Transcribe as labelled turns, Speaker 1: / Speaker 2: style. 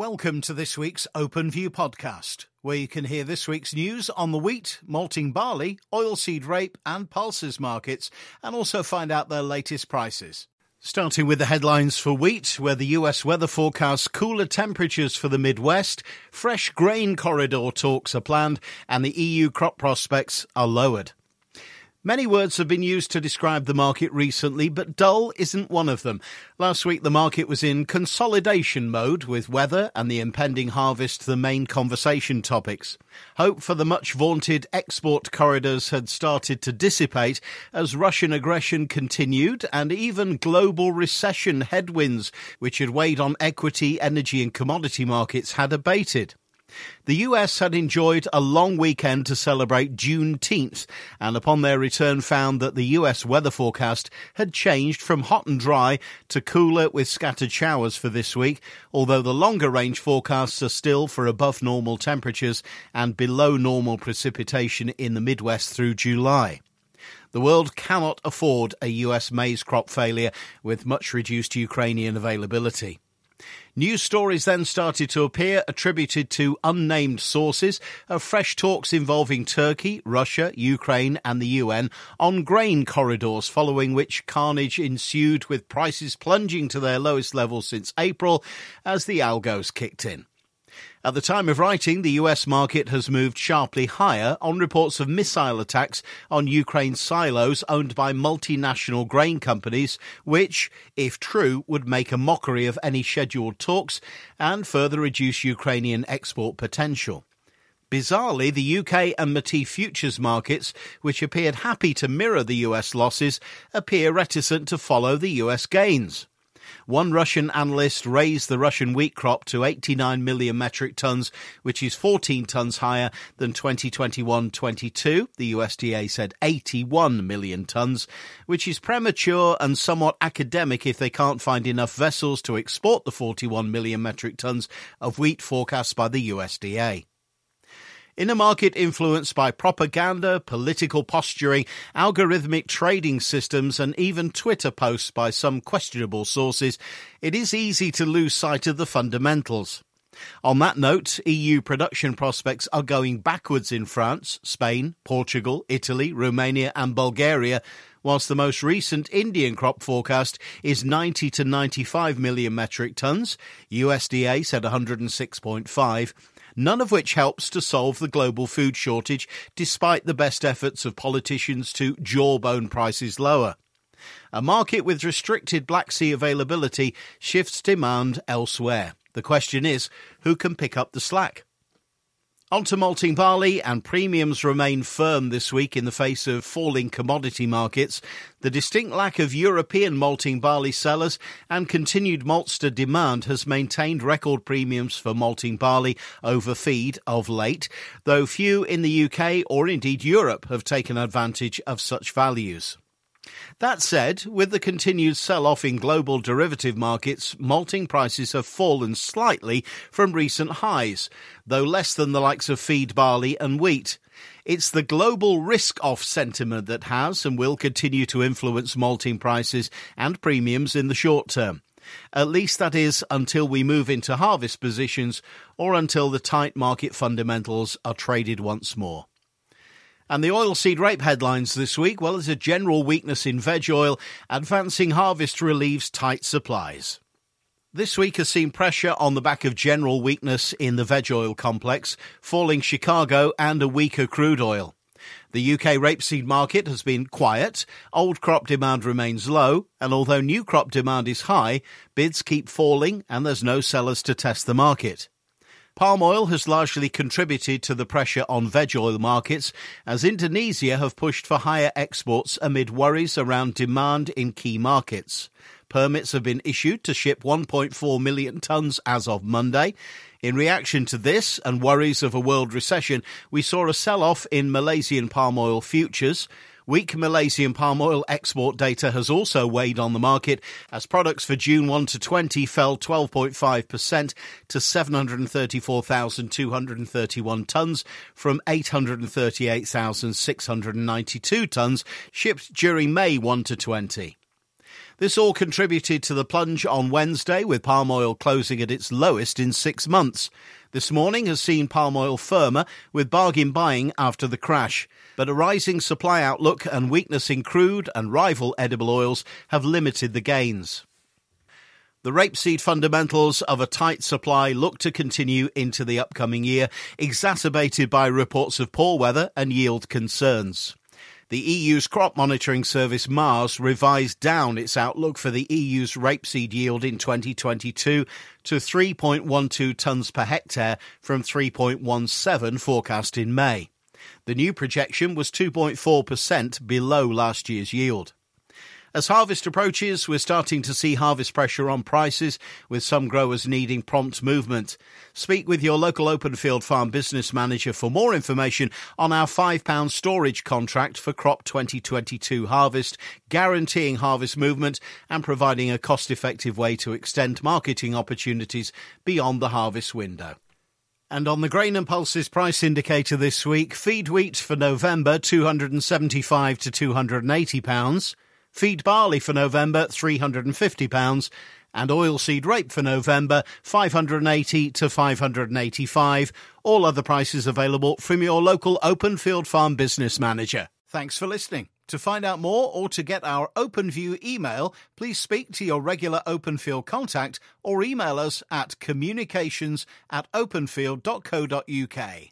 Speaker 1: Welcome to this week's OpenView podcast, where you can hear this week's news on the wheat, malting barley, oilseed rape, and pulses markets, and also find out their latest prices. Starting with the headlines for wheat, where the US weather forecasts cooler temperatures for the Midwest, fresh grain corridor talks are planned, and the EU crop prospects are lowered. Many words have been used to describe the market recently, but dull isn't one of them. Last week, the market was in consolidation mode, with weather and the impending harvest the main conversation topics. Hope for the much vaunted export corridors had started to dissipate as Russian aggression continued and even global recession headwinds, which had weighed on equity, energy, and commodity markets, had abated. The US had enjoyed a long weekend to celebrate Juneteenth, and upon their return found that the US weather forecast had changed from hot and dry to cooler with scattered showers for this week, although the longer range forecasts are still for above normal temperatures and below normal precipitation in the Midwest through July. The world cannot afford a US maize crop failure with much reduced Ukrainian availability. News stories then started to appear, attributed to unnamed sources, of fresh talks involving Turkey, Russia, Ukraine, and the UN on grain corridors, following which carnage ensued with prices plunging to their lowest level since April as the algos kicked in. At the time of writing, the US market has moved sharply higher on reports of missile attacks on Ukraine's silos owned by multinational grain companies, which, if true, would make a mockery of any scheduled talks and further reduce Ukrainian export potential. Bizarrely, the UK and Matif futures markets, which appeared happy to mirror the US losses, appear reticent to follow the US gains. One Russian analyst raised the Russian wheat crop to 89 million metric tons, which is 14 tons higher than 2021-22. The USDA said 81 million tons, which is premature and somewhat academic if they can't find enough vessels to export the 41 million metric tons of wheat forecast by the USDA. In a market influenced by propaganda, political posturing, algorithmic trading systems, and even Twitter posts by some questionable sources, it is easy to lose sight of the fundamentals. On that note, EU production prospects are going backwards in France, Spain, Portugal, Italy, Romania, and Bulgaria, whilst the most recent Indian crop forecast is 90 to 95 million metric tons. USDA said 106.5 none of which helps to solve the global food shortage despite the best efforts of politicians to jawbone prices lower. A market with restricted Black Sea availability shifts demand elsewhere. The question is, who can pick up the slack? On to malting barley, and premiums remain firm this week in the face of falling commodity markets. The distinct lack of European malting barley sellers and continued maltster demand has maintained record premiums for malting barley over feed of late, though few in the UK or indeed Europe have taken advantage of such values. That said, with the continued sell off in global derivative markets, malting prices have fallen slightly from recent highs, though less than the likes of feed barley and wheat. It's the global risk off sentiment that has and will continue to influence malting prices and premiums in the short term. At least that is until we move into harvest positions or until the tight market fundamentals are traded once more. And the oilseed rape headlines this week, well, there's a general weakness in veg oil. Advancing harvest relieves tight supplies. This week has seen pressure on the back of general weakness in the veg oil complex, falling Chicago and a weaker crude oil. The UK rapeseed market has been quiet, old crop demand remains low, and although new crop demand is high, bids keep falling and there's no sellers to test the market. Palm oil has largely contributed to the pressure on veg oil markets as Indonesia have pushed for higher exports amid worries around demand in key markets. Permits have been issued to ship 1.4 million tonnes as of Monday. In reaction to this and worries of a world recession, we saw a sell off in Malaysian palm oil futures. Weak Malaysian palm oil export data has also weighed on the market as products for June 1 to 20 fell 12.5% to 734,231 tonnes from 838,692 tonnes shipped during May 1 to 20. This all contributed to the plunge on Wednesday, with palm oil closing at its lowest in six months. This morning has seen palm oil firmer, with bargain buying after the crash. But a rising supply outlook and weakness in crude and rival edible oils have limited the gains. The rapeseed fundamentals of a tight supply look to continue into the upcoming year, exacerbated by reports of poor weather and yield concerns. The EU's crop monitoring service MARS revised down its outlook for the EU's rapeseed yield in 2022 to 3.12 tonnes per hectare from 3.17 forecast in May. The new projection was 2.4% below last year's yield. As harvest approaches, we're starting to see harvest pressure on prices, with some growers needing prompt movement. Speak with your local OpenField farm business manager for more information on our £5 storage contract for crop 2022 harvest, guaranteeing harvest movement and providing a cost effective way to extend marketing opportunities beyond the harvest window. And on the grain and pulses price indicator this week, feed wheat for November 275 to 280 pounds. Feed barley for November, £350, and oilseed rape for November, 580 to 585. All other prices available from your local OpenField farm business manager. Thanks for listening. To find out more or to get our OpenView email, please speak to your regular OpenField contact or email us at communications at openfield.co.uk.